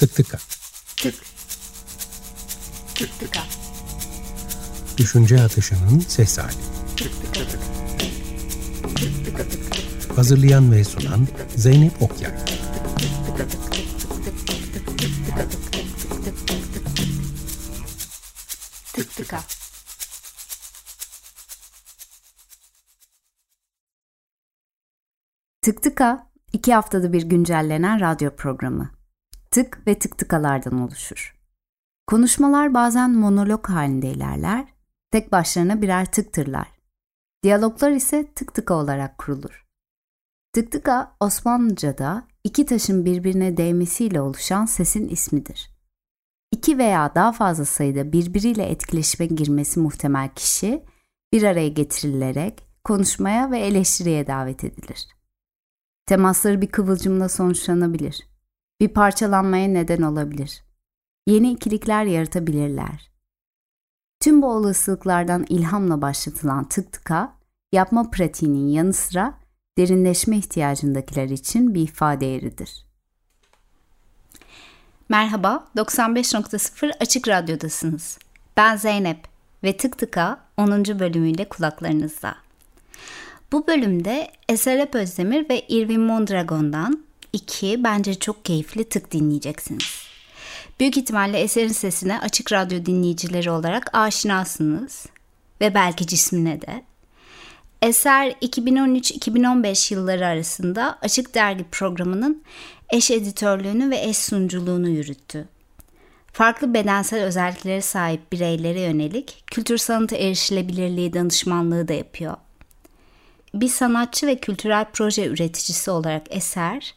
Tık tıka. Tık. Tık tıka. Düşünce atışının ses hali. Tık tıka tık. Tık tıka tık. Hazırlayan ve sunan Zeynep Okyay. Tık tıka. Tık tıka, iki haftada bir güncellenen radyo programı. Tık ve tık tıkalardan oluşur. Konuşmalar bazen monolog halinde ilerler, tek başlarına birer tıktırlar. Diyaloglar ise tık tıka olarak kurulur. Tık tıka Osmanlıca'da iki taşın birbirine değmesiyle oluşan sesin ismidir. İki veya daha fazla sayıda birbiriyle etkileşime girmesi muhtemel kişi bir araya getirilerek konuşmaya ve eleştiriye davet edilir. Temasları bir kıvılcımla sonuçlanabilir. Bir parçalanmaya neden olabilir. Yeni ikilikler yaratabilirler. Tüm bu olasılıklardan ilhamla başlatılan tık tıka, yapma pratiğinin yanı sıra derinleşme ihtiyacındakiler için bir ifade yeridir. Merhaba, 95.0 Açık Radyo'dasınız. Ben Zeynep ve Tık Tıka 10. bölümüyle kulaklarınızda. Bu bölümde Eserep Özdemir ve Irvin Mondragon'dan iki bence çok keyifli tık dinleyeceksiniz. Büyük ihtimalle eserin sesine açık radyo dinleyicileri olarak aşinasınız ve belki cismine de. Eser 2013-2015 yılları arasında Açık Dergi programının eş editörlüğünü ve eş sunuculuğunu yürüttü. Farklı bedensel özelliklere sahip bireylere yönelik kültür sanatı erişilebilirliği danışmanlığı da yapıyor. Bir sanatçı ve kültürel proje üreticisi olarak eser,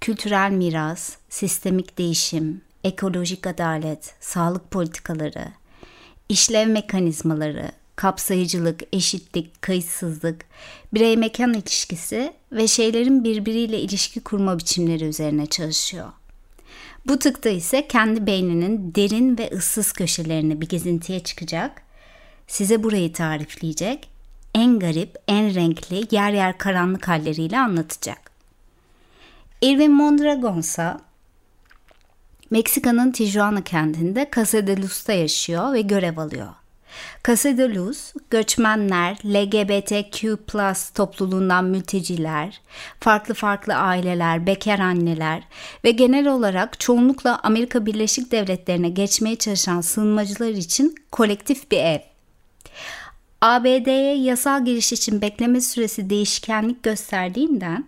kültürel miras, sistemik değişim, ekolojik adalet, sağlık politikaları, işlev mekanizmaları, kapsayıcılık, eşitlik, kayıtsızlık, birey mekan ilişkisi ve şeylerin birbiriyle ilişki kurma biçimleri üzerine çalışıyor. Bu tıkta ise kendi beyninin derin ve ıssız köşelerini bir gezintiye çıkacak, size burayı tarifleyecek, en garip, en renkli, yer yer karanlık halleriyle anlatacak. Irvin Mondragon ise Meksika'nın Tijuana kentinde Casa de Luz'da yaşıyor ve görev alıyor. Casa de Luz, göçmenler, LGBTQ topluluğundan mülteciler, farklı farklı aileler, bekar anneler ve genel olarak çoğunlukla Amerika Birleşik Devletleri'ne geçmeye çalışan sığınmacılar için kolektif bir ev. ABD'ye yasal giriş için bekleme süresi değişkenlik gösterdiğinden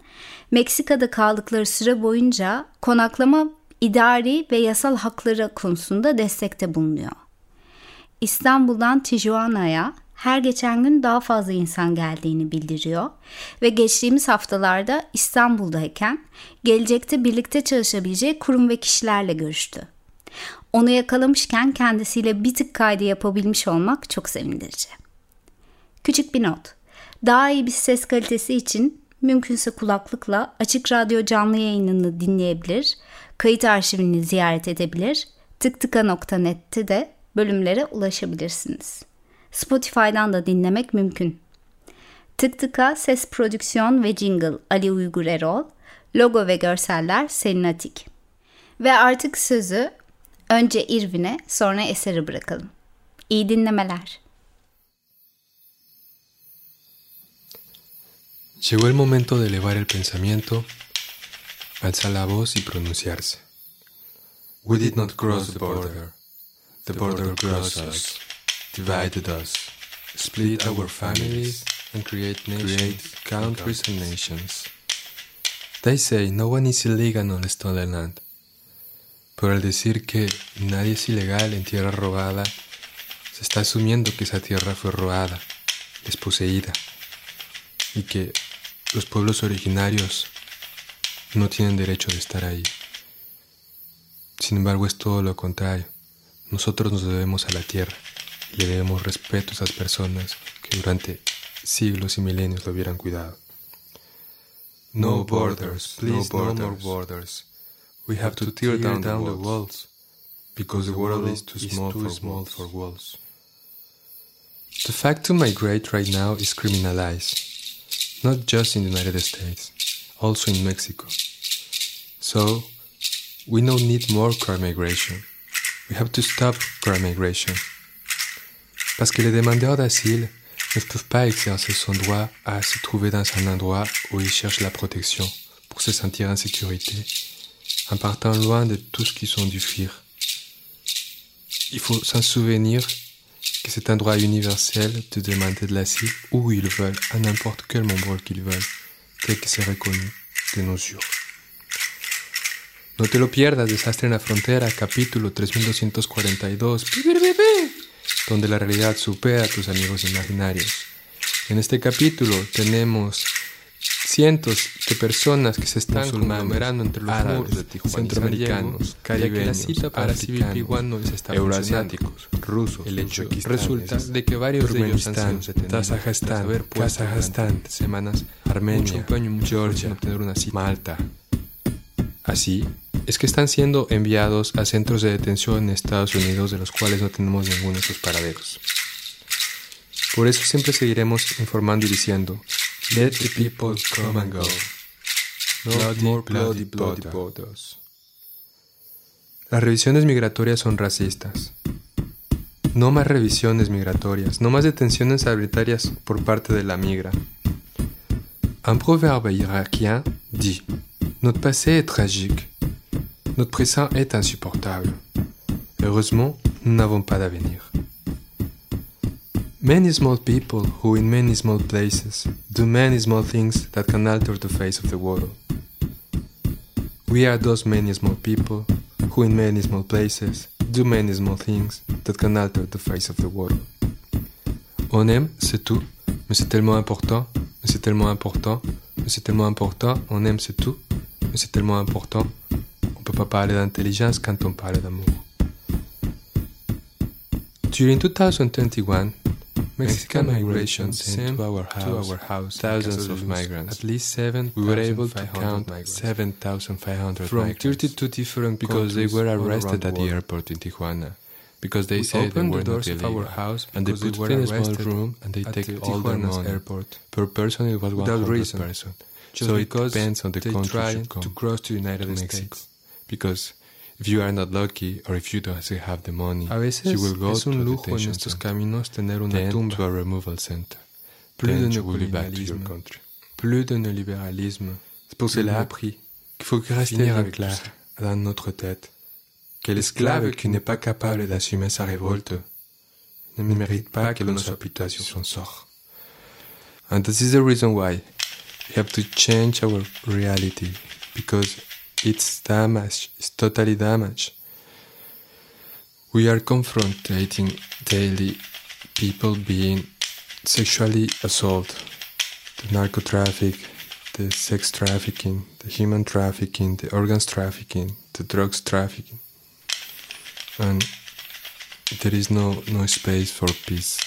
Meksika'da kaldıkları süre boyunca konaklama idari ve yasal hakları konusunda destekte bulunuyor. İstanbul'dan Tijuana'ya her geçen gün daha fazla insan geldiğini bildiriyor ve geçtiğimiz haftalarda İstanbul'dayken gelecekte birlikte çalışabileceği kurum ve kişilerle görüştü. Onu yakalamışken kendisiyle bir tık kaydı yapabilmiş olmak çok sevindirici. Küçük bir not. Daha iyi bir ses kalitesi için mümkünse kulaklıkla açık radyo canlı yayınını dinleyebilir, kayıt arşivini ziyaret edebilir, tıktıka.net'te de bölümlere ulaşabilirsiniz. Spotify'dan da dinlemek mümkün. Tık Tıka ses prodüksiyon ve jingle Ali Uygur Erol, logo ve görseller Selin Atik. Ve artık sözü önce Irvin'e sonra eseri bırakalım. İyi dinlemeler. Llegó el momento de elevar el pensamiento, alzar la voz y pronunciarse. We did not cross the border. The border grows us, divided us, split our families, and create nations, create countries and nations. They say no one is illegal on stolen land. Pero al decir que nadie es ilegal en tierra robada, se está asumiendo que esa tierra fue robada, desposeída, y que los pueblos originarios no tienen derecho de estar ahí. Sin embargo, es todo lo contrario. Nosotros nos debemos a la tierra y le debemos respeto a esas personas que durante siglos y milenios lo hubieran cuidado. No borders, please, no, more borders. We have to tear down, the walls because the world is too small, for, small for walls. The fact to migrate right now is criminalized, not just in the United States, also in Mexico. So, We don't need more car migration. We have to stop car migration. Parce que les demandeurs d'asile ne peuvent pas exercer son droit à se trouver dans un endroit où ils cherchent la protection pour se sentir en sécurité, en partant loin de tout ce qu'ils ont dû fuir. Il faut s'en souvenir que c'est un droit universel de demander de l'asile où ils veulent, à n'importe quel moment qu'ils veulent, tel que c'est reconnu de nos jours. No te lo pierdas, Desastre en la Frontera, capítulo 3242, donde la realidad supera a tus amigos imaginarios. En este capítulo tenemos cientos de personas que se están conglomerando entre los árabes, centroamericanos, caribeños, africanos, euroasiáticos, rusos, el hecho resulta de que varios de ellos han sido Kazajstán, Kazajstán, semanas, Armenia, Georgia, Malta. Así es que están siendo enviados a centros de detención en Estados Unidos de los cuales no tenemos ninguno de sus paraderos. Por eso siempre seguiremos informando y diciendo, Let the people come and go. No more bloody, bloody borders. Las revisiones migratorias son racistas. No más revisiones migratorias, no más detenciones arbitrarias por parte de la migra. Un proverbe irakien dit Notre passé est tragique. Notre présent est insupportable. Heureusement, nous n'avons pas d'avenir. Many small people who in many small places do many small things that can alter the face of the world. We are those many small people who in many small places do many small things that can alter the face of the world. On aime, c'est tout, mais c'est tellement important, mais c'est tellement important, mais c'est tellement important, on aime, c'est tout, mais c'est tellement important, on peut pas parler d'intelligence quand on parle d'amour. During 2021, Mexican migration sent to our house, to our house thousands of migrants. At least seven. We were able to count seven thousand five hundred from migrants. thirty-two different because they were arrested at the airport in Tijuana. Because they we said they were the doors not illegal. of our house and they put we in a small room and they take the all their money. airport. Per person it was one hundred person. Just so it depends on the country to cross to United States. Because if you are not lucky or if you don't have the money, a veces you will go es un lujo en estos caminos tener una tumba. To a removal center. Plus de néolibéralisme. Plus de néolibéralisme. C'est pour cela qu'il faut rester avec clair dans notre tête que l'esclave qui n'est pas capable d'assumer sa révolte ne mérite pas que l'on soit plutôt sur son sort. And this is the reason why we have to change our reality because it's damaged, it's totally damaged. We are confronting daily people being sexually assaulted, the narco traffic, the sex trafficking, the human trafficking, the organs trafficking, the drugs trafficking. And there is no, no space for peace.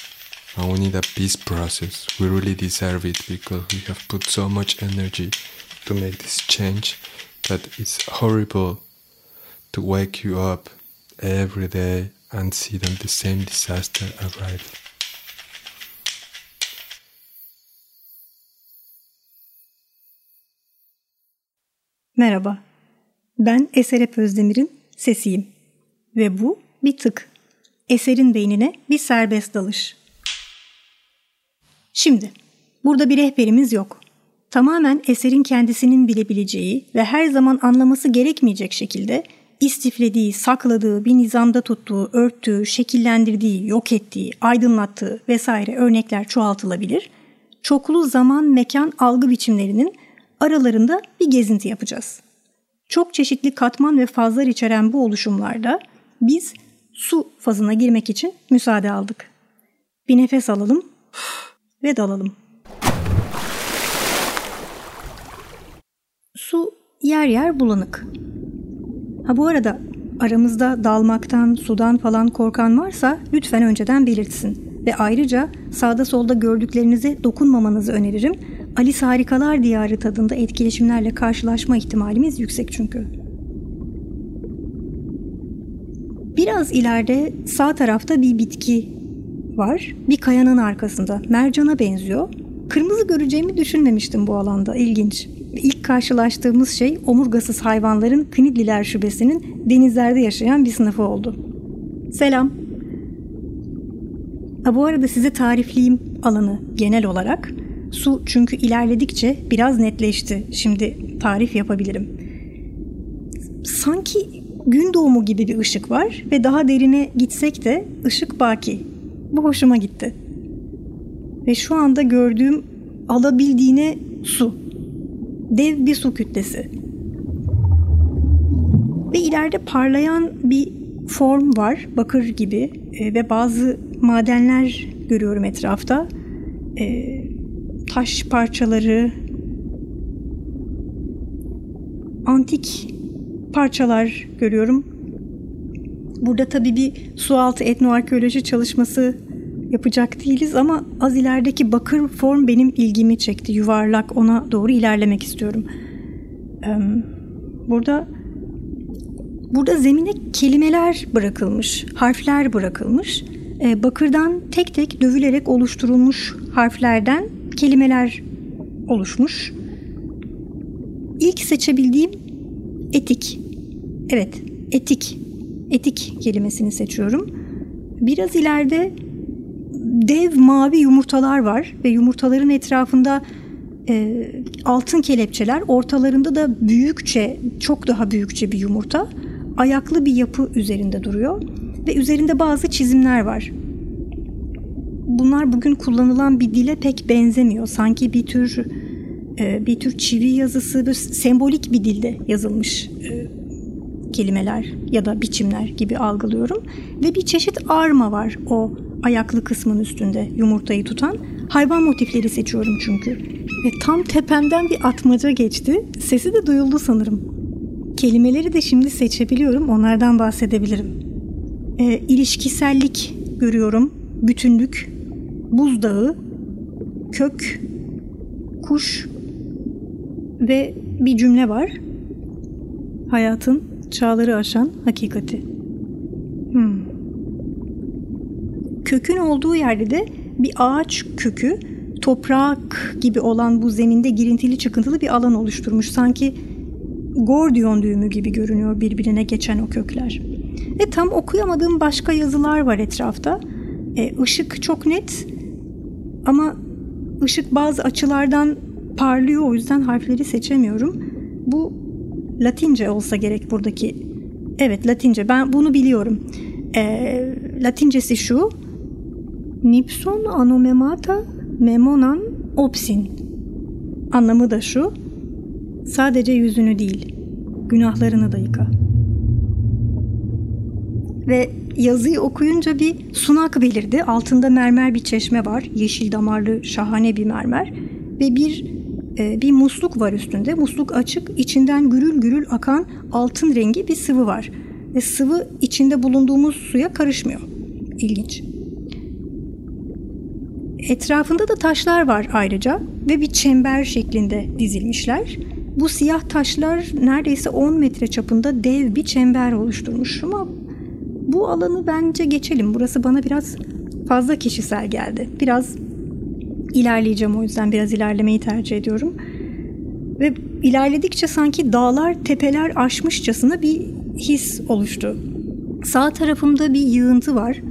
And we need a peace process. We really deserve it because we have put so much energy to make this change that it's horrible to wake you up every day and see them the same disaster arrive. Merhaba, ben Eserep Özdemir'in sesiyim ve bu bir tık. Eserin beynine bir serbest dalış. Şimdi, burada bir rehberimiz yok tamamen eserin kendisinin bilebileceği ve her zaman anlaması gerekmeyecek şekilde istiflediği, sakladığı, bir nizamda tuttuğu, örttüğü, şekillendirdiği, yok ettiği, aydınlattığı vesaire örnekler çoğaltılabilir. Çoklu zaman, mekan, algı biçimlerinin aralarında bir gezinti yapacağız. Çok çeşitli katman ve fazlar içeren bu oluşumlarda biz su fazına girmek için müsaade aldık. Bir nefes alalım ve dalalım. Su yer yer bulanık. Ha bu arada aramızda dalmaktan, sudan falan korkan varsa lütfen önceden belirtsin. Ve ayrıca sağda solda gördüklerinize dokunmamanızı öneririm. Alice Harikalar Diyarı tadında etkileşimlerle karşılaşma ihtimalimiz yüksek çünkü. Biraz ileride sağ tarafta bir bitki var. Bir kayanın arkasında. Mercana benziyor. Kırmızı göreceğimi düşünmemiştim bu alanda. İlginç. İlk karşılaştığımız şey omurgasız hayvanların Knidliler şubesinin denizlerde yaşayan bir sınıfı oldu. Selam. Ha, bu arada size tarifleyeyim alanı genel olarak. Su çünkü ilerledikçe biraz netleşti. Şimdi tarif yapabilirim. Sanki gün doğumu gibi bir ışık var ve daha derine gitsek de ışık baki. Bu hoşuma gitti. Ve şu anda gördüğüm alabildiğine su. Dev bir su kütlesi. Ve ileride parlayan bir form var, bakır gibi e, ve bazı madenler görüyorum etrafta. E, taş parçaları, antik parçalar görüyorum. Burada tabii bir sualtı etnoarkeoloji çalışması yapacak değiliz ama az ilerideki bakır form benim ilgimi çekti. Yuvarlak ona doğru ilerlemek istiyorum. Burada burada zemine kelimeler bırakılmış, harfler bırakılmış. Bakırdan tek tek dövülerek oluşturulmuş harflerden kelimeler oluşmuş. İlk seçebildiğim etik. Evet, etik. Etik kelimesini seçiyorum. Biraz ileride dev mavi yumurtalar var ve yumurtaların etrafında e, altın kelepçeler, ortalarında da büyükçe, çok daha büyükçe bir yumurta, ayaklı bir yapı üzerinde duruyor ve üzerinde bazı çizimler var. Bunlar bugün kullanılan bir dile pek benzemiyor. Sanki bir tür e, bir tür çivi yazısı, bir sembolik bir dilde yazılmış e, kelimeler ya da biçimler gibi algılıyorum. Ve bir çeşit arma var o ayaklı kısmın üstünde yumurtayı tutan. Hayvan motifleri seçiyorum çünkü. Ve tam tepemden bir atmaca geçti. Sesi de duyuldu sanırım. Kelimeleri de şimdi seçebiliyorum. Onlardan bahsedebilirim. E, ilişkisellik görüyorum. Bütünlük, buzdağı, kök, kuş ve bir cümle var. Hayatın çağları aşan hakikati. Hmm. Kökün olduğu yerde de bir ağaç kökü toprak gibi olan bu zeminde girintili çıkıntılı bir alan oluşturmuş. Sanki Gordiyon düğümü gibi görünüyor birbirine geçen o kökler. Ve tam okuyamadığım başka yazılar var etrafta. E, ışık çok net ama ışık bazı açılardan parlıyor o yüzden harfleri seçemiyorum. Bu Latince olsa gerek buradaki. Evet Latince ben bunu biliyorum. E, Latincesi şu. Nipson anomemata memonan opsin. Anlamı da şu. Sadece yüzünü değil, günahlarını da yıka. Ve yazıyı okuyunca bir sunak belirdi. Altında mermer bir çeşme var. Yeşil damarlı şahane bir mermer. Ve bir e, bir musluk var üstünde. Musluk açık. içinden gürül gürül akan altın rengi bir sıvı var. Ve sıvı içinde bulunduğumuz suya karışmıyor. İlginç. Etrafında da taşlar var ayrıca ve bir çember şeklinde dizilmişler. Bu siyah taşlar neredeyse 10 metre çapında dev bir çember oluşturmuş ama bu alanı bence geçelim. Burası bana biraz fazla kişisel geldi. Biraz ilerleyeceğim o yüzden biraz ilerlemeyi tercih ediyorum. Ve ilerledikçe sanki dağlar, tepeler aşmışçasına bir his oluştu. Sağ tarafımda bir yığıntı var.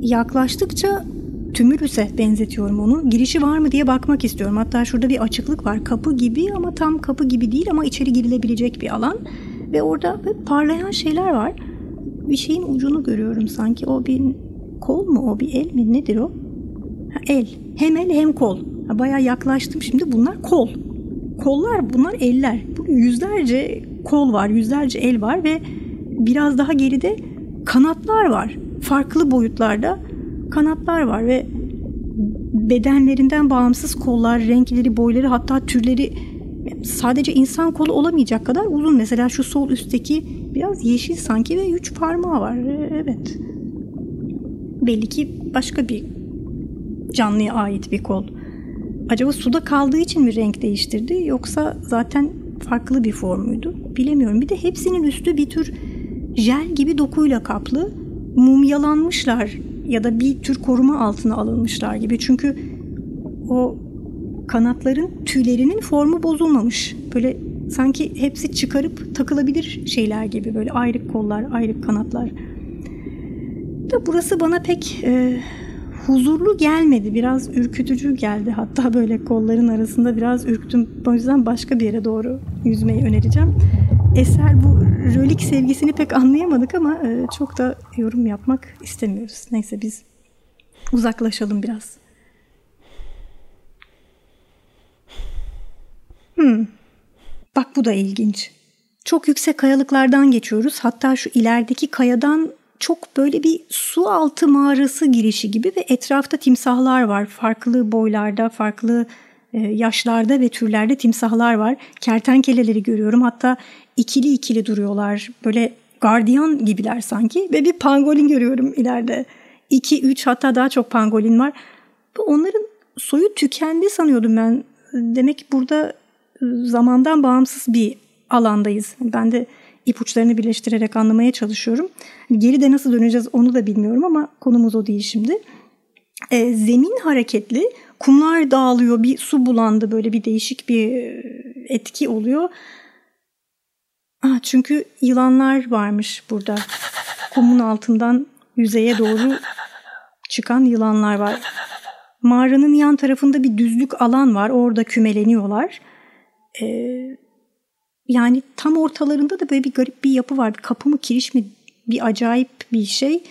Yaklaştıkça tümülüse benzetiyorum onu. Girişi var mı diye bakmak istiyorum. Hatta şurada bir açıklık var. Kapı gibi ama tam kapı gibi değil ama içeri girilebilecek bir alan. Ve orada parlayan şeyler var bir şeyin ucunu görüyorum sanki. O bir kol mu o bir el mi nedir o? Ha, el. Hem el hem kol. Ha, bayağı yaklaştım şimdi bunlar kol. Kollar bunlar eller. Yüzlerce kol var, yüzlerce el var ve biraz daha geride kanatlar var. Farklı boyutlarda kanatlar var ve bedenlerinden bağımsız kollar, renkleri, boyları hatta türleri sadece insan kolu olamayacak kadar uzun. Mesela şu sol üstteki biraz yeşil sanki ve üç parmağı var. Evet. Belli ki başka bir canlıya ait bir kol. Acaba suda kaldığı için mi renk değiştirdi yoksa zaten farklı bir formuydu? Bilemiyorum. Bir de hepsinin üstü bir tür jel gibi dokuyla kaplı. Mumyalanmışlar ya da bir tür koruma altına alınmışlar gibi. Çünkü o kanatların tüylerinin formu bozulmamış. Böyle sanki hepsi çıkarıp takılabilir şeyler gibi böyle ayrık kollar, ayrık kanatlar. Da burası bana pek e, huzurlu gelmedi. Biraz ürkütücü geldi. Hatta böyle kolların arasında biraz ürktüm. O yüzden başka bir yere doğru yüzmeyi önereceğim. Eser bu rölik sevgisini pek anlayamadık ama e, çok da yorum yapmak istemiyoruz. Neyse biz uzaklaşalım biraz. Hmm. Bak bu da ilginç. Çok yüksek kayalıklardan geçiyoruz. Hatta şu ilerideki kayadan çok böyle bir su altı mağarası girişi gibi ve etrafta timsahlar var. Farklı boylarda, farklı e, yaşlarda ve türlerde timsahlar var. Kertenkeleleri görüyorum. Hatta ikili ikili duruyorlar. Böyle gardiyan gibiler sanki. Ve bir pangolin görüyorum ileride. 2, 3 hatta daha çok pangolin var. Onların soyu tükendi sanıyordum ben. Demek burada zamandan bağımsız bir alandayız. Ben de ipuçlarını birleştirerek anlamaya çalışıyorum. Geride nasıl döneceğiz onu da bilmiyorum ama konumuz o değil şimdi. E, zemin hareketli, kumlar dağılıyor, bir su bulandı böyle bir değişik bir etki oluyor. Ah, çünkü yılanlar varmış burada. Kumun altından yüzeye doğru çıkan yılanlar var. Mağaranın yan tarafında bir düzlük alan var. Orada kümeleniyorlar. Ee, yani tam ortalarında da böyle bir garip bir yapı var. Bir kapı mı kiriş mi bir acayip bir şey.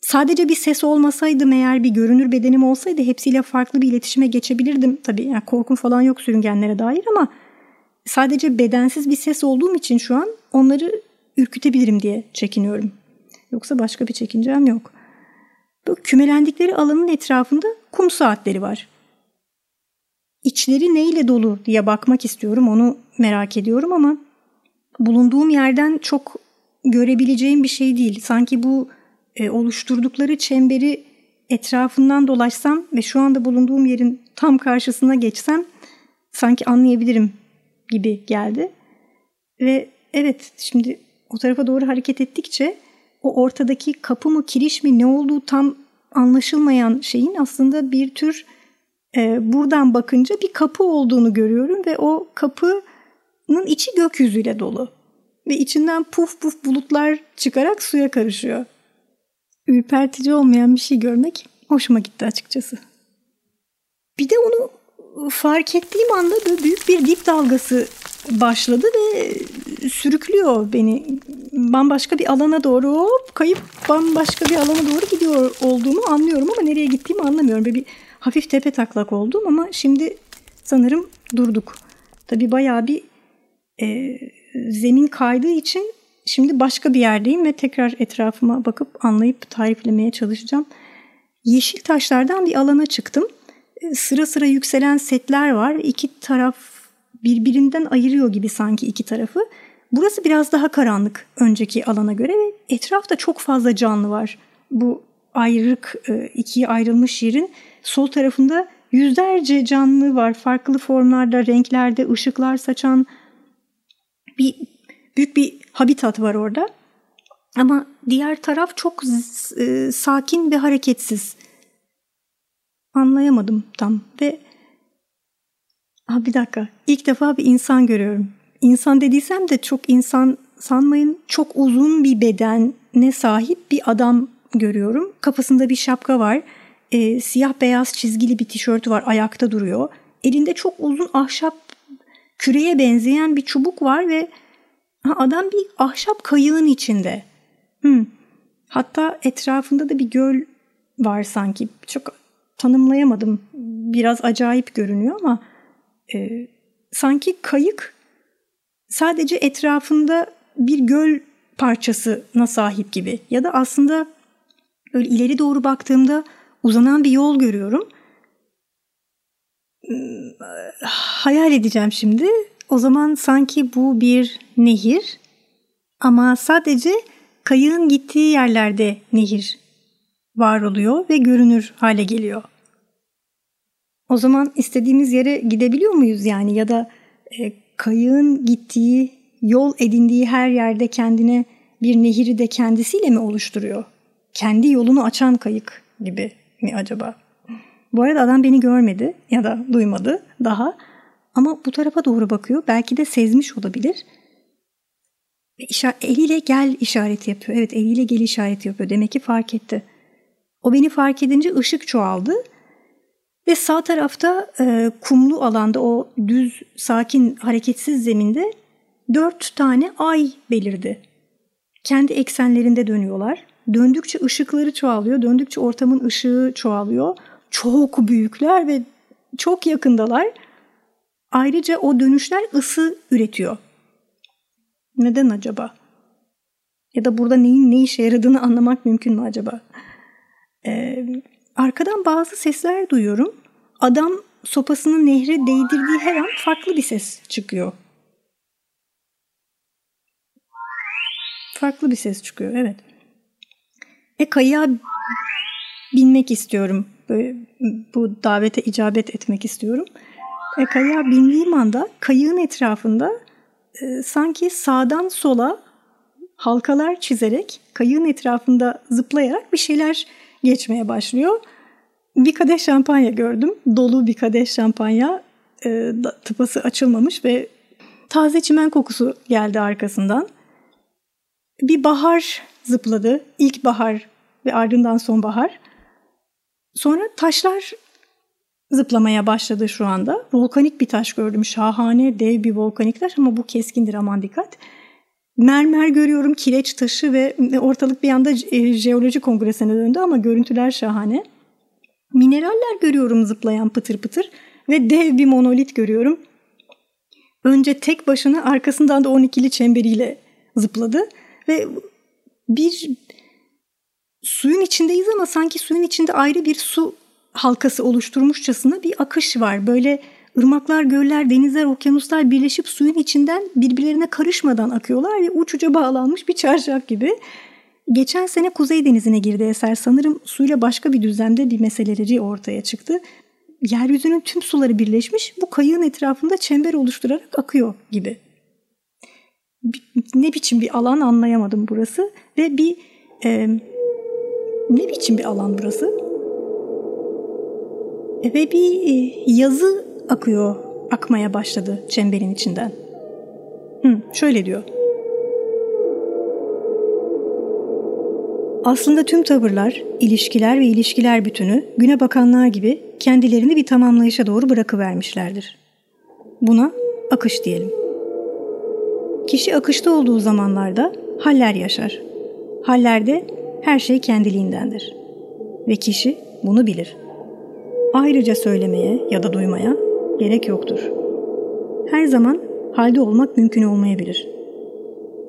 Sadece bir ses olmasaydı eğer bir görünür bedenim olsaydı hepsiyle farklı bir iletişime geçebilirdim. Tabii yani korkum falan yok sürüngenlere dair ama sadece bedensiz bir ses olduğum için şu an onları ürkütebilirim diye çekiniyorum. Yoksa başka bir çekincem yok. Bu kümelendikleri alanın etrafında kum saatleri var. İçleri neyle dolu diye bakmak istiyorum. Onu merak ediyorum ama bulunduğum yerden çok görebileceğim bir şey değil. Sanki bu e, oluşturdukları çemberi etrafından dolaşsam ve şu anda bulunduğum yerin tam karşısına geçsem sanki anlayabilirim gibi geldi. Ve evet şimdi o tarafa doğru hareket ettikçe o ortadaki kapı mı kiriş mi ne olduğu tam anlaşılmayan şeyin aslında bir tür e, buradan bakınca bir kapı olduğunu görüyorum ve o kapının içi gökyüzüyle dolu. Ve içinden puf puf bulutlar çıkarak suya karışıyor. Ürpertici olmayan bir şey görmek hoşuma gitti açıkçası. Bir de onu fark ettiğim anda böyle büyük bir dip dalgası başladı ve sürüklüyor beni. Bambaşka bir alana doğru hop kayıp bambaşka bir alana doğru gidiyor olduğumu anlıyorum ama nereye gittiğimi anlamıyorum. Böyle bir hafif tepe taklak oldum ama şimdi sanırım durduk. Tabi bayağı bir e, zemin kaydığı için şimdi başka bir yerdeyim ve tekrar etrafıma bakıp anlayıp tariflemeye çalışacağım. Yeşil taşlardan bir alana çıktım. Sıra sıra yükselen setler var. İki taraf birbirinden ayırıyor gibi sanki iki tarafı. Burası biraz daha karanlık önceki alana göre ve etrafta çok fazla canlı var. Bu ayrık e, ikiye ayrılmış yerin Sol tarafında yüzlerce canlı var. Farklı formlarda, renklerde, ışıklar saçan bir büyük bir habitat var orada. Ama diğer taraf çok e, sakin ve hareketsiz. Anlayamadım tam ve ha bir dakika ilk defa bir insan görüyorum. İnsan dediysem de çok insan sanmayın çok uzun bir bedene sahip bir adam görüyorum. Kafasında bir şapka var e, siyah beyaz çizgili bir tişörtü var ayakta duruyor. Elinde çok uzun ahşap küreye benzeyen bir çubuk var ve ha, adam bir ahşap kayığın içinde. Hmm. Hatta etrafında da bir göl var sanki. Çok tanımlayamadım. Biraz acayip görünüyor ama e, sanki kayık sadece etrafında bir göl parçasına sahip gibi. Ya da aslında böyle ileri doğru baktığımda uzanan bir yol görüyorum. Hayal edeceğim şimdi. O zaman sanki bu bir nehir ama sadece kayığın gittiği yerlerde nehir var oluyor ve görünür hale geliyor. O zaman istediğimiz yere gidebiliyor muyuz yani ya da e, kayığın gittiği, yol edindiği her yerde kendine bir nehiri de kendisiyle mi oluşturuyor? Kendi yolunu açan kayık gibi mi acaba? Bu arada adam beni görmedi ya da duymadı daha. Ama bu tarafa doğru bakıyor. Belki de sezmiş olabilir. eliyle gel işareti yapıyor. Evet eliyle gel işareti yapıyor. Demek ki fark etti. O beni fark edince ışık çoğaldı. Ve sağ tarafta e, kumlu alanda o düz, sakin, hareketsiz zeminde dört tane ay belirdi. Kendi eksenlerinde dönüyorlar. Döndükçe ışıkları çoğalıyor. Döndükçe ortamın ışığı çoğalıyor. Çok büyükler ve çok yakındalar. Ayrıca o dönüşler ısı üretiyor. Neden acaba? Ya da burada neyin ne işe yaradığını anlamak mümkün mü acaba? Ee, arkadan bazı sesler duyuyorum. Adam sopasını nehre değdirdiği her an farklı bir ses çıkıyor. Farklı bir ses çıkıyor, evet. E kayığa binmek istiyorum. Böyle, bu davete icabet etmek istiyorum. E, kayığa bindiğim anda kayığın etrafında e, sanki sağdan sola halkalar çizerek kayığın etrafında zıplayarak bir şeyler geçmeye başlıyor. Bir kadeh şampanya gördüm. Dolu bir kadeh şampanya. E, tıpası açılmamış ve taze çimen kokusu geldi arkasından. Bir bahar zıpladı. İlk bahar ve ardından sonbahar. Sonra taşlar zıplamaya başladı şu anda. Volkanik bir taş gördüm. Şahane dev bir volkanik taş ama bu keskindir aman dikkat. Mermer görüyorum, kireç taşı ve ortalık bir anda jeoloji kongresine döndü ama görüntüler şahane. Mineraller görüyorum zıplayan pıtır pıtır ve dev bir monolit görüyorum. Önce tek başına arkasından da 12'li çemberiyle zıpladı ve bir suyun içindeyiz ama sanki suyun içinde ayrı bir su halkası oluşturmuşçasına bir akış var. Böyle ırmaklar, göller, denizler, okyanuslar birleşip suyun içinden birbirlerine karışmadan akıyorlar ve uçuca bağlanmış bir çarşaf gibi. Geçen sene Kuzey Denizi'ne girdi eser. Sanırım suyla başka bir düzlemde bir meseleleri ortaya çıktı. Yeryüzünün tüm suları birleşmiş bu kayığın etrafında çember oluşturarak akıyor gibi. Ne biçim bir alan anlayamadım burası ve bir e, ne biçim bir alan burası? E, ve bir e, yazı akıyor, akmaya başladı çemberin içinden. Hı, şöyle diyor. Aslında tüm tavırlar, ilişkiler ve ilişkiler bütünü güne bakanlar gibi kendilerini bir tamamlayışa doğru bırakıvermişlerdir. Buna akış diyelim. Kişi akışta olduğu zamanlarda haller yaşar. Hallerde her şey kendiliğindendir. Ve kişi bunu bilir. Ayrıca söylemeye ya da duymaya gerek yoktur. Her zaman halde olmak mümkün olmayabilir.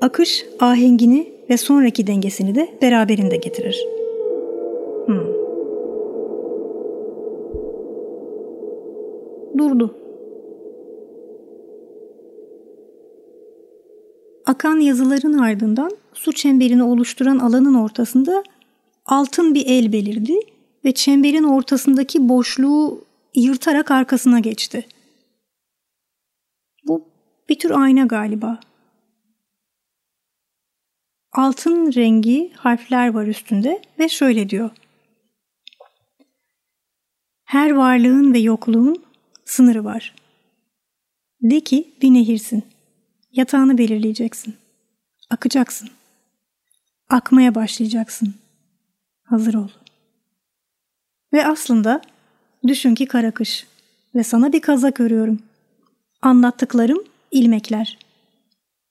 Akış ahengini ve sonraki dengesini de beraberinde getirir. Hmm. Durdu. Akan yazıların ardından su çemberini oluşturan alanın ortasında altın bir el belirdi ve çemberin ortasındaki boşluğu yırtarak arkasına geçti. Bu bir tür ayna galiba. Altın rengi harfler var üstünde ve şöyle diyor. Her varlığın ve yokluğun sınırı var. De ki bir nehirsin. Yatağını belirleyeceksin. Akacaksın. Akmaya başlayacaksın. Hazır ol. Ve aslında düşün ki kara kış ve sana bir kazak örüyorum. Anlattıklarım ilmekler.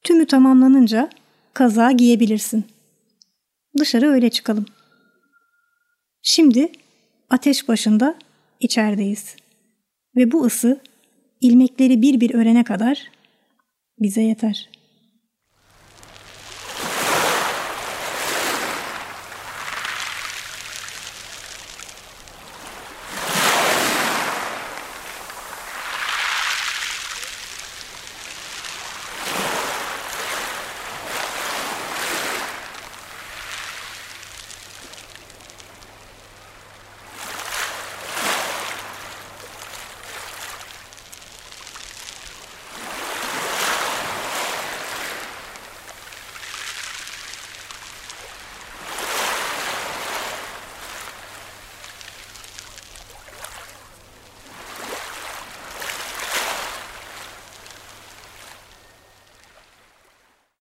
Tümü tamamlanınca kazağı giyebilirsin. Dışarı öyle çıkalım. Şimdi ateş başında içerideyiz. Ve bu ısı ilmekleri bir bir örene kadar bize yeter.''